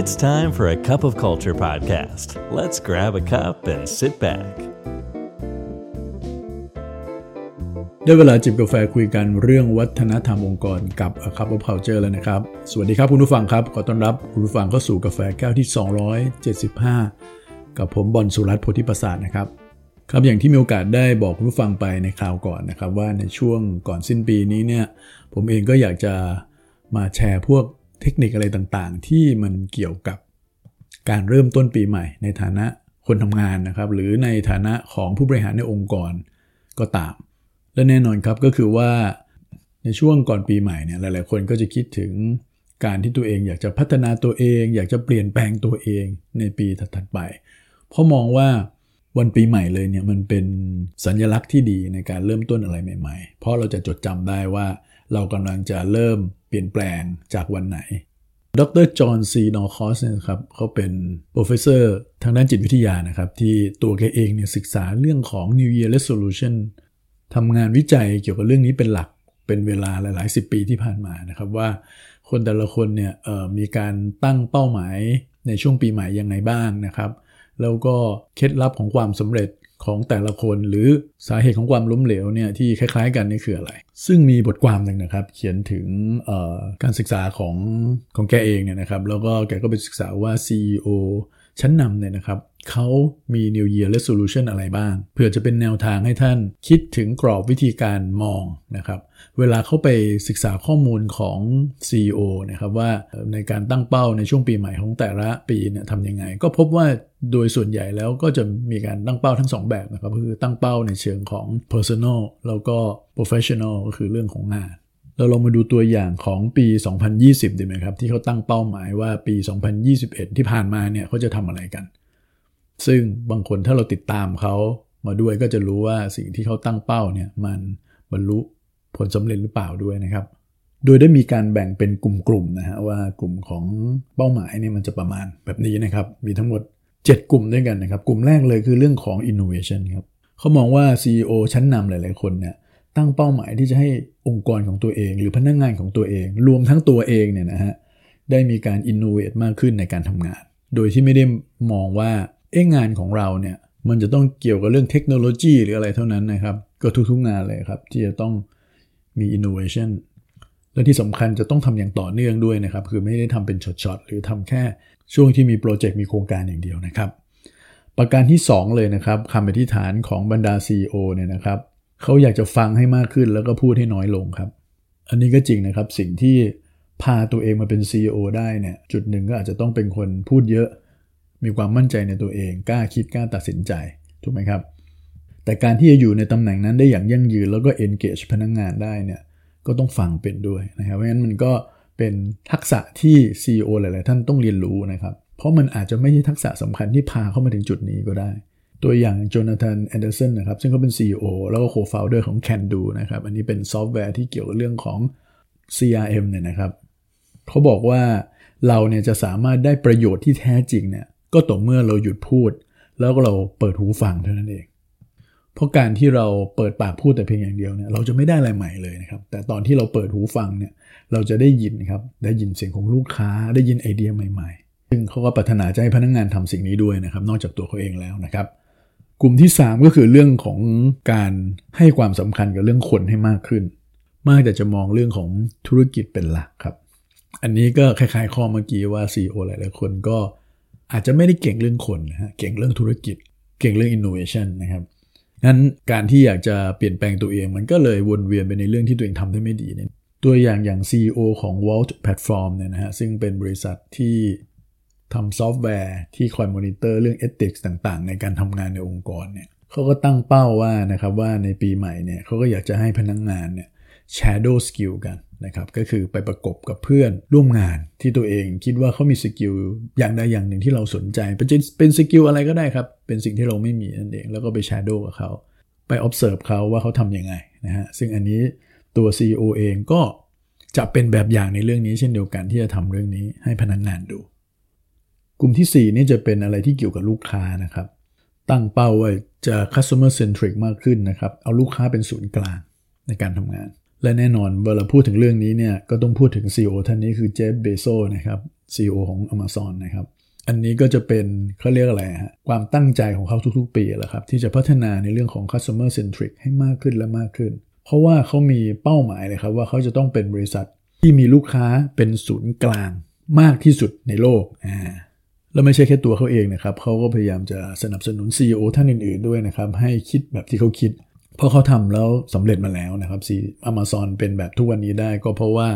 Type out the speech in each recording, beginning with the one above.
It's time for a cup of culture podcast. Let's grab a cup and sit back. ได้เวลาจิบกาแฟคุยกันเรื่องวัฒนธรรมองค์กรกับ A Cup of Culture แล้วนะครับ สวัสดีครับคุณผู้ฟังครับ ขอต้อนรับคุณผู้ฟังเข้าสู่กาแฟแก้วที่ 275 กับผมบอลสุรัตน์โพธิประสาทนะครับ ครับอย่างที่มีโอกาสได้บอกคุณผู้ฟังไปในคราวก่อนนะครับ ว่าในช่วงก่อนสิ้นปีนี้เนี่ยผมเองก็อยากจะมาแชร์พวก ทคนิคอะไรต่างๆ ที่มันเกี่ยวกับการเริ่มต้นปีใหม่ ในฐานะคนทำงานนะครับ หรือในฐานะของผู้บริหารในองค์กรก็ตาม และแน่นอนครับก็คือว่าในช่วงก่อนปีใหม่เนี่ยหลายๆ คนก็จะคิดถึงการที่ตัวเองอยากจะพัฒนาตัวเอง อยากจะเปลี่ยนแปลงตัวเองในปีถัดๆไป เพราะมองว่าวันปีใหม่เลยเนี่ยมันเป็นสัญลักษณ์ที่ดีในการเริ่มต้นอะไรใหม่ ๆ เพราะเราจะจดจำได้ว่า เรากำลังจะเริ่มเปลี่ยนแปลงจากวันไหน ดรจอห์นซีนอคอสเนี่ยครับเขาเป็น professor ทางด้านจิตวิทยานะครับ ที่ตัวแกเองเนี่ยศึกษาเรื่องของ New Year Resolution ทำงานวิจัยเกี่ยวกับเรื่องนี้เป็นหลักเป็นเวลาหลายๆ 10 ปีที่ผ่านมานะครับว่าคนแต่ละคนเนี่ยมีการตั้งเป้าหมายในช่วงปีใหม่ยังไงบ้างนะครับ แล้วก็เคล็ดลับของความสำเร็จ ของแต่ละคนหรือสาเหตุของความล้มเหลวเนี่ยที่คล้าย ๆ กันนี่คืออะไร ซึ่งมีบทความหนึ่งนะครับ เขียนถึงการศึกษาของของแกเองเนี่ยนะครับแล้วก็แกก็ไปศึกษาว่า CEO ชั้นนำเนี่ยนะครับเขามี New Year Resolution อะไรบ้าง เพื่อจะเป็นแนวทางให้ท่านคิดถึงกรอบวิธีการมองนะครับ เวลาเข้าไปศึกษาข้อมูลของ CEO นะครับว่าในการตั้งเป้าในช่วงปีใหม่ของแต่ละปีเนี่ยทำยังไง ก็พบว่าโดยส่วนใหญ่แล้วก็จะมีการตั้งเป้าทั้ง 2 แบบนะครับ คือตั้งเป้าในเชิงของ personal แล้วก็ professional ก็คือเรื่องของงาน เราลองมาดูตัวอย่างของปี 2020 ดีไหมครับ ที่เขาตั้งเป้าหมายว่าปี 2021 ที่ผ่านมาเนี่ยเขาจะทำอะไรกัน ซึ่งบางคนถ้าเราติดตามเขามาด้วยก็จะรู้ว่าสิ่งที่เขาตั้งเป้าเนี่ยมันบรรลุผลสำเร็จหรือเปล่าด้วยนะครับ โดยได้มีการแบ่งเป็นกลุ่มๆนะฮะว่ากลุ่มของเป้าหมายเนี่ยมันจะประมาณแบบนี้นะครับ มีทั้งหมด 7 กลุ่มด้วยกันนะครับ กลุ่มแรกเลยคือเรื่องของ innovation ครับเขามองว่า CEO ชั้นนำหลายๆคนเนี่ย ตั้งเป้าหมายที่จะให้องค์กรของตัวเอง หรือพนักงงานของตัวเอง รวมทั้งตัวเองเนี่ยนะฮะได้มีการ innovate มากขึ้นในการทำงาน โดยที่ไม่ได้มองว่าเอ้งานของเราเนี่ยมันจะต้องเกี่ยวกับเรื่องเทคโนโลยีหรืออะไรเท่านั้นนะครับ ก็ทุกๆงานเลยครับ ที่จะต้องมี innovation และที่สำคัญจะต้องทำอย่างต่อเนื่องด้วยนะครับ คือไม่ได้ทำเป็นช็อตๆหรือทำแค่ช่วงที่มีโปรเจกต์มีโครงการอย่างเดียวนะครับ ประการที่ 2 เลยนะครับคำอธิษฐานของบรรดา CEO เนี่ยนะครับ เขาอยากจะฟังให้มากขึ้นแล้วก็พูดให้น้อยลงครับ อันนี้ก็จริงนะครับสิ่งที่พาตัวเองมาเป็น CEO ได้เนี่ยจุดหนึ่งก็อาจจะต้องเป็นคนพูดเยอะ มีความมั่นใจในตัวเอง กล้าคิดกล้าตัดสินใจถูกไหมครับ แต่การที่จะอยู่ในตำแหน่งนั้นได้อย่างยั่งยืนแล้วก็ engage พนักงานได้เนี่ยก็ต้องฟังเป็นด้วยนะครับเพราะฉะนั้นมันก็เป็นทักษะที่ CEO หลาย ๆ ท่านต้องเรียนรู้นะครับ เพราะมันอาจจะไม่ใช่ทักษะสำคัญที่พาเข้ามาถึงจุดนี้ก็ได้ ตัวอย่างโจนาธานแอนเดอร์สันนะครับซึ่งเขาเป็น CEO แล้วก็ co-founder ของ Candu นะครับอันนี้เป็นซอฟต์แวร์ที่เกี่ยวกับเรื่องของ CRM เนี่ยนะครับเขาบอกว่าเราเนี่ยจะสามารถได้ประโยชน์ที่แท้จริงเนี่ยก็ต่อเมื่อเราหยุดพูด แล้วก็เราเปิดหูฟังเท่านั้นเอง เพราะการที่เราเปิดปากพูดแต่เพียงอย่างเดียวเนี่ยเราจะไม่ได้อะไรใหม่เลยนะครับแต่ตอนที่เราเปิดหูฟังเนี่ยเราจะได้ยินครับได้ยินเสียงของลูกค้าได้ยินไอเดียใหม่ ๆ ซึ่งเขาก็ปรารถนาจะให้พนักงงานทำสิ่งนี้ด้วยนะครับนอกจากตัวเขาเองแล้วนะครับ กลุ่มที่ 3 ก็คือเรื่องของการให้ความสำคัญกับเรื่องคนให้มากขึ้น มากแต่จะมองเรื่องของธุรกิจเป็นหลักครับ อันนี้ก็คล้ายๆข้อเมื่อกี้ว่า CEO หลายๆคนก็อาจจะไม่ได้เก่งเรื่องคนนะฮะเก่งเรื่องธุรกิจ เก่งเรื่อง innovation นะครับงั้นการที่อยากจะเปลี่ยนแปลงตัวเองมันก็เลยวนเวียนไปในเรื่องที่ตัวเองทำได้ไม่ดีเนี่ยตัวอย่างอย่าง CEO ของ Vault Platform เนี่ยนะฮะซึ่งเป็นบริษัทที่ ทำซอฟต์แวร์ที่คอยมอนิเตอร์เรื่อง Ethics ต่างๆ ในการทำงานในองค์กรเนี่ยเขาก็ตั้งเป้าว่านะครับว่าในปีใหม่เนี่ยเขาก็อยากจะให้พนักงานเนี่ย shadow skill กันนะครับก็คือไปประกบกับเพื่อนร่วมงานที่ตัวเองคิดว่าเขามี skill อย่างใดอย่างหนึ่งที่เราสนใจ เป็นเป็น skill อะไรก็ได้ครับ เป็นสิ่งที่เราไม่มีนั่นเองแล้วก็ไป shadow กับเขาไป observe เขาว่าเขาทำยังไงนะฮะซึ่งอันนี้ตัว CEO เองก็จะเป็นแบบอย่างในเรื่องนี้เช่นเดียวกันที่จะทำเรื่องนี้ให้พนักงานดู กลุ่มที่4นี่จะเป็นอะไรที่เกี่ยวกับลูกค้านะครับ ตั้งเป้าไว้จะ customer centric มากขึ้นนะครับ เอาลูกค้าเป็นศูนย์กลางในการทำงาน และแน่นอนเวลาพูดถึงเรื่องนี้เนี่ยก็ต้องพูดถึง CEO ท่านนี้คือเจฟเบโซนะครับ CEO ของ Amazon นะครับอันนี้ก็จะเป็นเขาเรียกอะไรฮะความตั้งใจของเขาทุกๆ ปีแหละครับ ที่จะพัฒนาในเรื่องของ customer centric ให้มากขึ้นและมากขึ้น เพราะว่าเขามีเป้าหมายเลยครับว่าเขาจะต้องเป็นบริษัทที่มีลูกค้าเป็นศูนย์กลางมากที่สุดในโลกอ่า แล้วไม่ใช่แค่ตัวเขาเองนะครับเขาก็พยายามจะสนับสนุน CEO ท่านอื่นๆด้วยนะครับ ให้คิดแบบที่เขาคิด เพราะเขาทำแล้วสำเร็จมาแล้วนะครับซี Amazon เป็นแบบทุกวันนี้ได้ก็เพราะว่า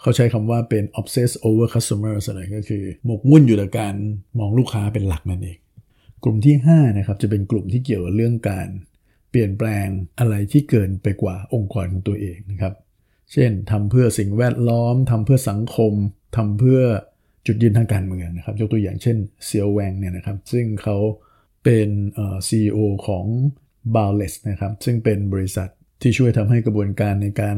เขาใช้คำว่าเป็น obsess over customers อะไรก็คือ หมกมุ่นอยู่กับการมองลูกค้าเป็นหลักนั่นเอง กลุ่มที่5นะครับจะเป็นกลุ่มที่เกี่ยวกับเรื่องการ เปลี่ยนแปลงอะไรที่เกินไปกว่าองค์กรของตัวเองนะครับ เช่นทำเพื่อสิ่งแวดล้อมทำเพื่อสังคมทำเพื่อ จุดยืนทางการเมืองนะครับยกตัวอย่างเช่นเซียวแวงเนี่ยนะครับซึ่งเขาเป็นเอ่อ CEO ของ b a l l e s นะครับซึ่งเป็นบริษัทที่ช่วยทำให้กระบวนการในการ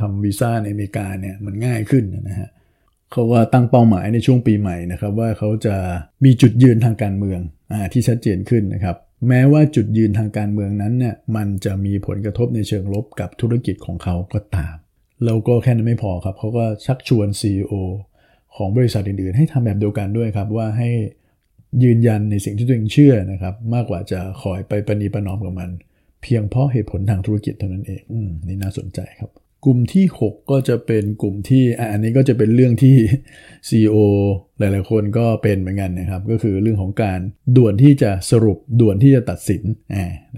ทำวีซ่าในอเมริกาเนี่ยมันง่ายขึ้นนะฮะเขาว่าตั้งเป้าหมายในช่วงปีใหม่นะครับว่าเขาจะมีจุดยืนทางการเมืองอที่ชัดเจนขึ้นนะครับแม้ว่าจุดยืนทางการเมืองนั้นเนี่ยมันจะมีผลกระทบในเชิงลบกับธุรกิจของเขาก็ตาม แล้วก็แค่นั้นไม่พอครับเขาก็ชักชวน CEO ของบริษัทอื่นๆ ให้ทำแบบเดียวกันด้วยครับว่าให้ยืนยันในสิ่งที่ตัวเองเชื่อนะครับ มากกว่าจะคอยไปประนีประนอมกับมัน เพียงเพราะเหตุผลทางธุรกิจเท่านั้นเองอืมนี่น่าสนใจครับ กลุ่มที่ 6 ก็จะเป็นกลุ่มที่อันนี้ก็จะเป็นเรื่องที่ CEO หลาย ๆ คนก็เป็นเหมือนกันนะครับ ก็คือเรื่องของการด่วนที่จะสรุปด่วนที่จะตัดสิน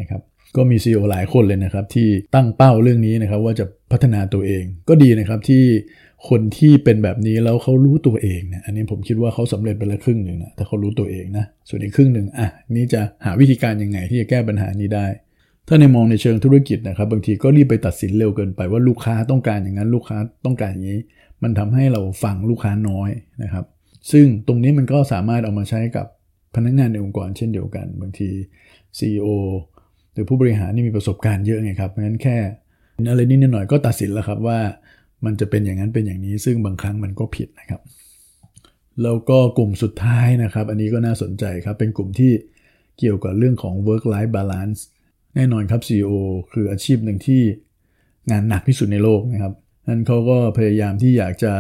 นะครับ ก็มี CEO หลายคนเลยนะครับที่ตั้งเป้าเรื่องนี้นะครับว่าจะพัฒนาตัวเอง ก็ดีนะครับที่คนที่เป็นแบบนี้แล้วเขารู้ตัวเองเนี่ยอันนี้ผมคิดว่าเขาสำเร็จไปและครึ่งหนึ่งนะถ้าเขารู้ตัวเองนะส่วนอีกครึ่งหนึ่งอะนี่จะหาวิธีการยังไงที่จะแก้ปัญหานี้ได้ ถ้าในมองในเชิงธุรกิจนะครับ บางทีก็รีบไปตัดสินเร็วเกินไปว่าลูกค้าต้องการอย่างนั้นลูกค้าต้องการอย่างนี้ มันทำให้เราฟังลูกค้าน้อยนะครับ ซึ่งตรงนี้มันก็สามารถเอามาใช้กับพนักงานในองค์กรเช่นเดียวกัน บางที CEO หรือผู้บริหารนี่มีประสบการณ์เยอะไงครับเพราะฉะนั้นแค่อะไรนิดหน่อยก็ตัดสินแล้วครับว่ามันจะเป็นอย่างนั้นเป็นอย่างนี้ ซึ่งบางครั้งมันก็ผิดนะครับ แล้วก็กลุ่มสุดท้ายนะครับ อันนี้ก็น่าสนใจครับ เป็นกลุ่มที่เกี่ยวกับเรื่องของ work life balance แน่นอนครับ CEO คืออาชีพหนึ่งที่งานหนักที่สุดในโลกนะครับนั้นเขาก็พยายามที่อยากจะ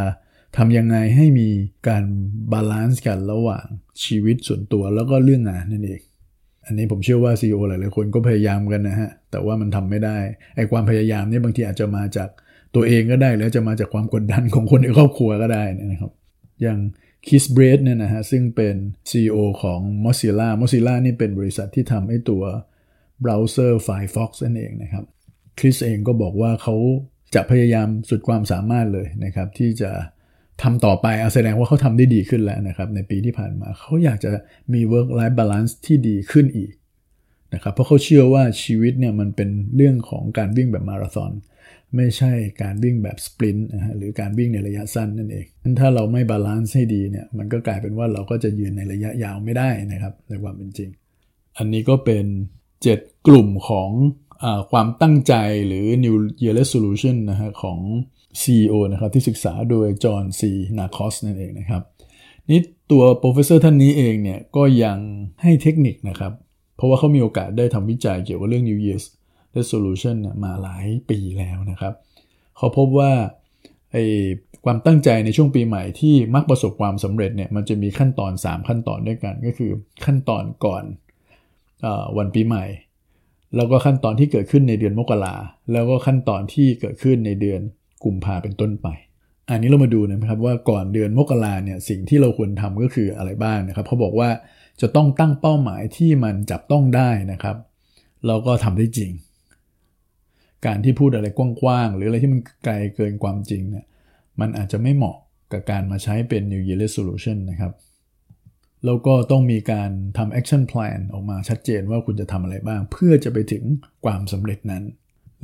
ทำยังไงให้มีการ balance กันระหว่างชีวิตส่วนตัวแล้วก็เรื่องงานนั่นเอง อันนี้ผมเชื่อว่า CEO หลายๆคนก็พยายามกันนะฮะ แต่ว่ามันทำไม่ได้ ไอ้ความพยายามนี่บางทีอาจจะมาจากตัวเองก็ได้ แล้วจะมาจากความกดดันของคนในครอบครัวก็ได้นะครับ อย่างคริสเบียร์ดเนี่ยนะฮะ ซึ่งเป็น CEO ของ Mozilla Mozilla นี่เป็นบริษัทที่ทำให้ตัวเบราว์เซอร์ Firefox นั่นเองนะครับคริสเองก็บอกว่าเขาจะพยายามสุดความสามารถเลยนะครับ ที่จะ ทำต่อไปอแสดงว่าเขาทำได้ดีขึ้นแล้วนะครับ ในปีที่ผ่านมาเขาอยากจะมี work life balance ที่ดีขึ้นอีกนะครับเพราะเขาเชื่อว่าชีวิตเนี่ยมันเป็นเรื่องของการวิ่งแบบมาราธอนไม่ใช่การวิ่งแบบ sprint นะฮะหรือการวิ่งในระยะสั้นนั่นเองนั้นถ้าเราไม่ balance ให้ดีเนี่ยมันก็กลายเป็นว่าเราก็จะยืนในระยะยาวไม่ได้นะครับในความเป็นจริง อันนี้ก็เป็น 7 กลุ่มของ ความตั้งใจหรือ New Year Resolution นะฮะของ CEO นะครับที่ศึกษาโดยจอห์นซีนอร์ครอสนั่นเองนะครับนี่ตัว professor ท่านนี้เองเนี่ยก็ยังให้เทคนิคนะครับ เพราะว่าเขามีโอกาสได้ทำวิจัยเกี่ยวกับเรื่อง New Year's resolution มาหลายปีแล้วนะครับ เขาพบว่าไอความตั้งใจในช่วงปีใหม่ที่มักประสบความสำเร็จเนี่ยมันจะมีขั้นตอน 3 ขั้นตอนด้วยกันก็คือขั้นตอนก่อนอวันปีใหม่ แล้วก็ขั้นตอนที่เกิดขึ้นในเดือนมกราแล้วก็ขั้นตอนที่เกิดขึ้นในเดือนกุมภาเป็นต้นไป อันนี้เรามาดูนะครับว่าก่อนเดือนมกราเนี่ยสิ่งที่เราควรทำก็คืออะไรบ้างนะครับเขาบอกว่าจะต้องตั้งเป้าหมายที่มันจับต้องได้นะครับแล้วก็ทำได้จริง การที่พูดอะไรกว้างๆหรืออะไรที่มันไกลเกินความจริงเนี่ยมันอาจจะไม่เหมาะกับการมาใช้เป็น New Year Resolution นะครับ แล้วก็ต้องมีการทำ action plan ออกมาชัดเจนว่าคุณจะทำอะไรบ้าง เพื่อจะไปถึงความสำเร็จนั้น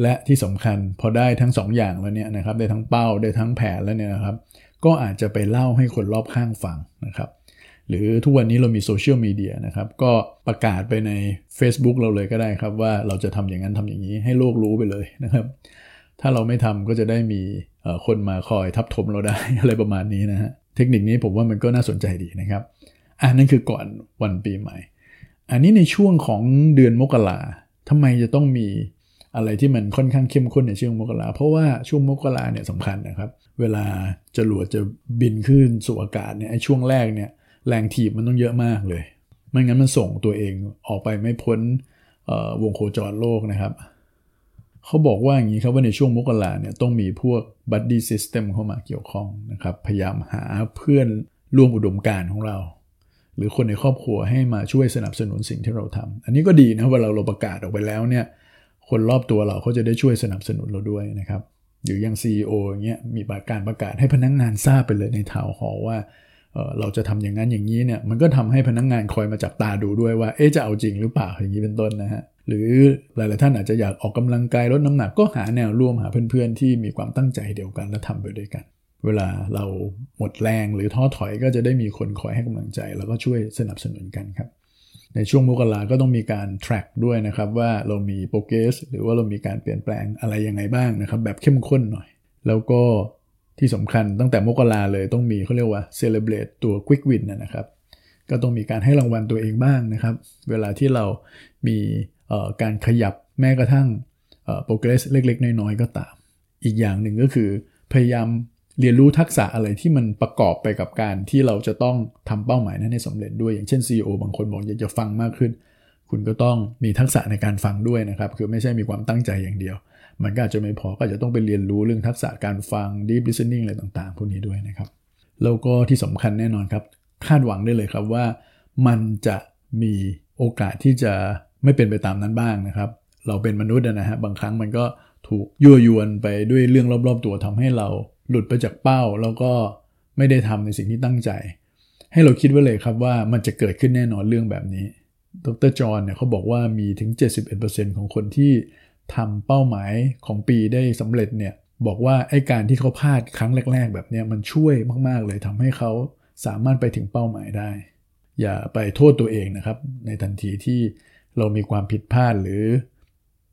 และที่สำคัญพอได้ทั้ง2ออย่างแล้วเนี่ยนะครับได้ทั้งเป้าได้ทั้งแผนแล้วเนี่ยนะครับ ก็อาจจะไปเล่าให้คนรอบข้างฟังนะครับหรือทุกวันนี้เรามีโซเชียลมีเดียนะครับ ก็ประกาศไปใน Facebook เราเลยก็ได้ครับ ว่าเราจะทำอย่างนั้นทำอย่างนี้ให้โลกรู้ไปเลยนะครับ ถ้าเราไม่ทำก็จะได้มีคนมาคอยทับถมเราได้อะไรประมาณนี้นะฮะเทคนิคนี้ผมว่ามันก็น่าสนใจดีนะครับ อันนั้นคือก่อนวันปีใหม่ อันนี้ในช่วงของเดือนมกราทำไมจะต้องมีอะไรที่มันค่อนข้างเข้มข้นในช่วงมกราเพราะว่าช่วงมกราเนี่ยสำคัญนะครับ เวลาจรวดจะบินขึ้นสู่อากาศเนี่ยไอ้ช่วงแรกเนี่ยแรงถีบมันต้องเยอะมากเลย ไม่งั้นมันส่งตัวเองออกไปไม่พ้นวงโคจรโลกนะครับ เขาบอกว่าอย่างนี้ครับว่าในช่วงมกราเนี่ยต้องมีพวกบัดดี้ซิสเต็มเข้ามาเกี่ยวข้องนะครับ พยายามหาเพื่อนร่วมอุดมการของเรา หรือคนในครอบครัวให้มาช่วยสนับสนุนสิ่งที่เราทำอันนี้ก็ดีนะเวลาเราประกาศออกไปแล้วเนี่ยคนรอบตัวเราเขาจะได้ช่วยสนับสนุนเราด้วยนะครับหรืออย่าง CEO อย่างเงี้ยมีการประกาศให้พนักงงานทราบไปเลยในทาวหอว่าเราจะทำอย่างนั้นอย่างนี้เนี่ยมันก็ทำให้พนักงงานคอยมาจับตาดูด้วยว่าเอ๊จะเอาจริงหรือเปล่าอย่างนี้เป็นต้นนะฮะหรือหลาย ๆ ท่านอาจจะอยากออกกำลังกายลดน้ำหนักก็หาแนวร่วมหาเพื่อน ๆ ที่มีความตั้งใจเดียวกันและทำไปด้วยกัน เวลาเราหมดแรงหรือท้อถอยก็จะได้มีคนคอยให้กำลังใจ แล้วก็ช่วยสนับสนุนกันครับ ในช่วงมกราก็ต้องมีการ track ด้วยนะครับ ว่าเรามีโปรเกสหรือว่าเรามีการเปลี่ยนแปลงอะไรยังไงบ้างนะครับ แบบเข้มข้นหน่อย แล้วก็ที่สำคัญตั้งแต่มกราเลยต้องมีเขาเรียกว่า celebrate ตัว quick win นะครับ ก็ต้องมีการให้รางวัลตัวเองบ้างนะครับ เวลาที่เรามีการขยับแม้กระทั่งโปรเกรสเล็ก ๆ น้อยๆก็ตาม อีกอย่างหนึ่งก็คือพยายาม เรียนรู้ทักษะอะไรที่มันประกอบไปกับการที่เราจะต้องทำเป้าหมายนั้นให้สำเร็จด้วยอย่างเช่น CEO บางคนบอกอยากจะฟังมากขึ้น คุณก็ต้องมีทักษะในการฟังด้วยนะครับ คือไม่ใช่มีความตั้งใจอย่างเดียว มันก็อาจจะไม่พอก็จะต้องไปเรียนรู้เรื่องทักษะการฟัง deep listening อะไรต่างๆ พวกนี้ด้วยนะครับ แล้วก็ที่สำคัญแน่นอนครับคาดหวังได้เลยครับว่า มันจะมีโอกาสที่จะไม่เป็นไปตามนั้นบ้างนะครับ เราเป็นมนุษย์นะฮะบางครั้งมันก็ถูกยั่วยวนไปด้วยเรื่องรอบ ๆ ตัวทำให้เรา หลุดไปจากเป้าแล้วก็ไม่ได้ทำในสิ่งที่ตั้งใจ ให้เราคิดไว้เลยครับว่ามันจะเกิดขึ้นแน่นอนเรื่องแบบนี้ ดรจอห์นเนี่ยเขาบอกว่ามีถึง 71%ของคนที่ทำเป้าหมายของปีได้สำเร็จเนี่ยบอกว่าไอ้การที่เขาพลาดครั้งแรก ๆ แบบนี้มันช่วยมาก ๆ เลยทำให้เขาสามารถไปถึงเป้าหมายได้ อย่าไปโทษตัวเองนะครับ ในทันทีที่เรามีความผิดพลาดหรือ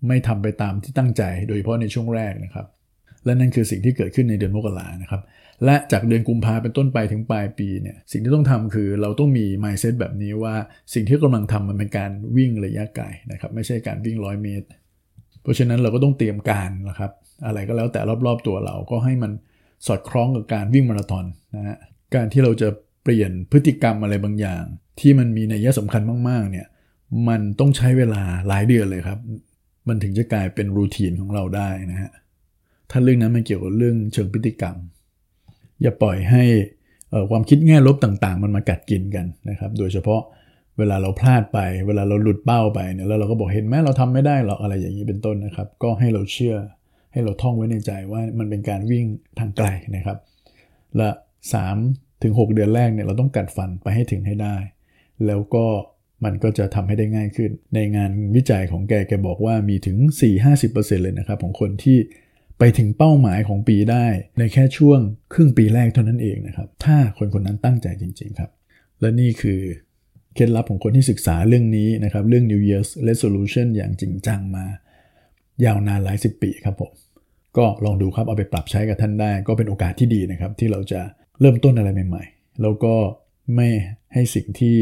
ไม่ทำไปตามที่ตั้งใจ โดยเฉพาะในช่วงแรกนะครับ และนั่นคือสิ่งที่เกิดขึ้นในเดือนมกรานะครับและจากเดือนกุมภาเป็นต้นไปถึงปลายปีเนี่ยสิ่งที่ต้องทำคือเราต้องมี mindset แบบนี้ว่าสิ่งที่กำลังทำมันเป็นการวิ่งระยะไกลนะครับไม่ใช่การวิ่งร้อยเมตร เพราะฉะนั้นเราก็ต้องเตรียมการนะครับอะไรก็แล้วแต่รอบๆตัวเราก็ให้มันสอดคล้องกับการวิ่งมาราธอนนะฮะการที่เราจะเปลี่ยนพฤติกรรมอะไรบางอย่าง ที่มันมีนัยสำคัญมากๆเนี่ยมันต้องใช้เวลาหลายเดือนเลยครับ มันถึงจะกลายเป็นรูทีนของเราได้นะฮะ ถ้าเรื่องนั้นมันเกี่ยวกับเรื่องเชิงพฤติกรรม อย่าปล่อยให้ความคิดแง่ลบต่างๆ มันมากัดกินกันนะครับ โดยเฉพาะเวลาเราพลาดไป เวลาเราหลุดเป้าไปเนี่ยแล้วเราก็บอกเห็นไหมเราทำไม่ได้หรอกอะไรอย่างนี้เป็นต้นนะครับ ก็ให้เราเชื่อให้เราท่องไว้ในใจว่ามันเป็นการวิ่งทางไกลนะครับ และ3ถึง6เดือนแรกเนี่ยเราต้องกัดฟันไปให้ถึงให้ได้ แล้วก็มันก็จะทำให้ได้ง่ายขึ้น ในงานวิจัยของแกแกบอกว่ามีถึง 4-50%เลยนะครับของคนที่ ไปถึงเป้าหมายของปีได้ ในแค่ช่วงครึ่งปีแรกเท่านั้นเองนะครับ ถ้าคนคนนั้นตั้งใจจริง ๆ ครับ และนี่คือเคล็ดลับของคนที่ศึกษาเรื่องนี้นะครับ เรื่อง New Year's Resolution อย่างจริงจังมา ยาวนานหลายสิบปีครับผมก็ลองดูครับเอาไปปรับใช้กับท่านได้ ก็เป็นโอกาสที่ดีนะครับ ที่เราจะเริ่มต้นอะไรใหม่ ๆ แล้วก็ไม่ให้สิ่งที่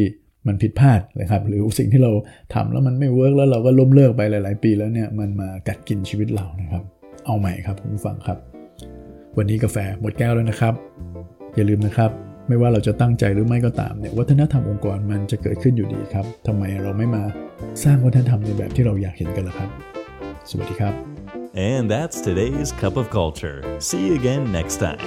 มันผิดพลาดนะครับ หรือสิ่งที่เราทำแล้วมันไม่เวิร์กแล้วเราก็ล้มเลิกไปหลาย ๆ ปีแล้วเนี่ยมันมากัดกินชีวิตเรานะครับ เอาใหม่ครับคุณผู้ฟังครับ วันนี้กาแฟหมดแก้วแล้วนะครับ อย่าลืมนะครับ ไม่ว่าเราจะตั้งใจหรือไม่ก็ตามเนี่ยวัฒนธรรมองค์กรมันจะเกิดขึ้นอยู่ดีครับทำไมเราไม่มาสร้างวัฒนธรรมในแบบที่เราอยากเห็นกันล่ะครับ สวัสดีครับ And that's today's cup of culture. See you again next time.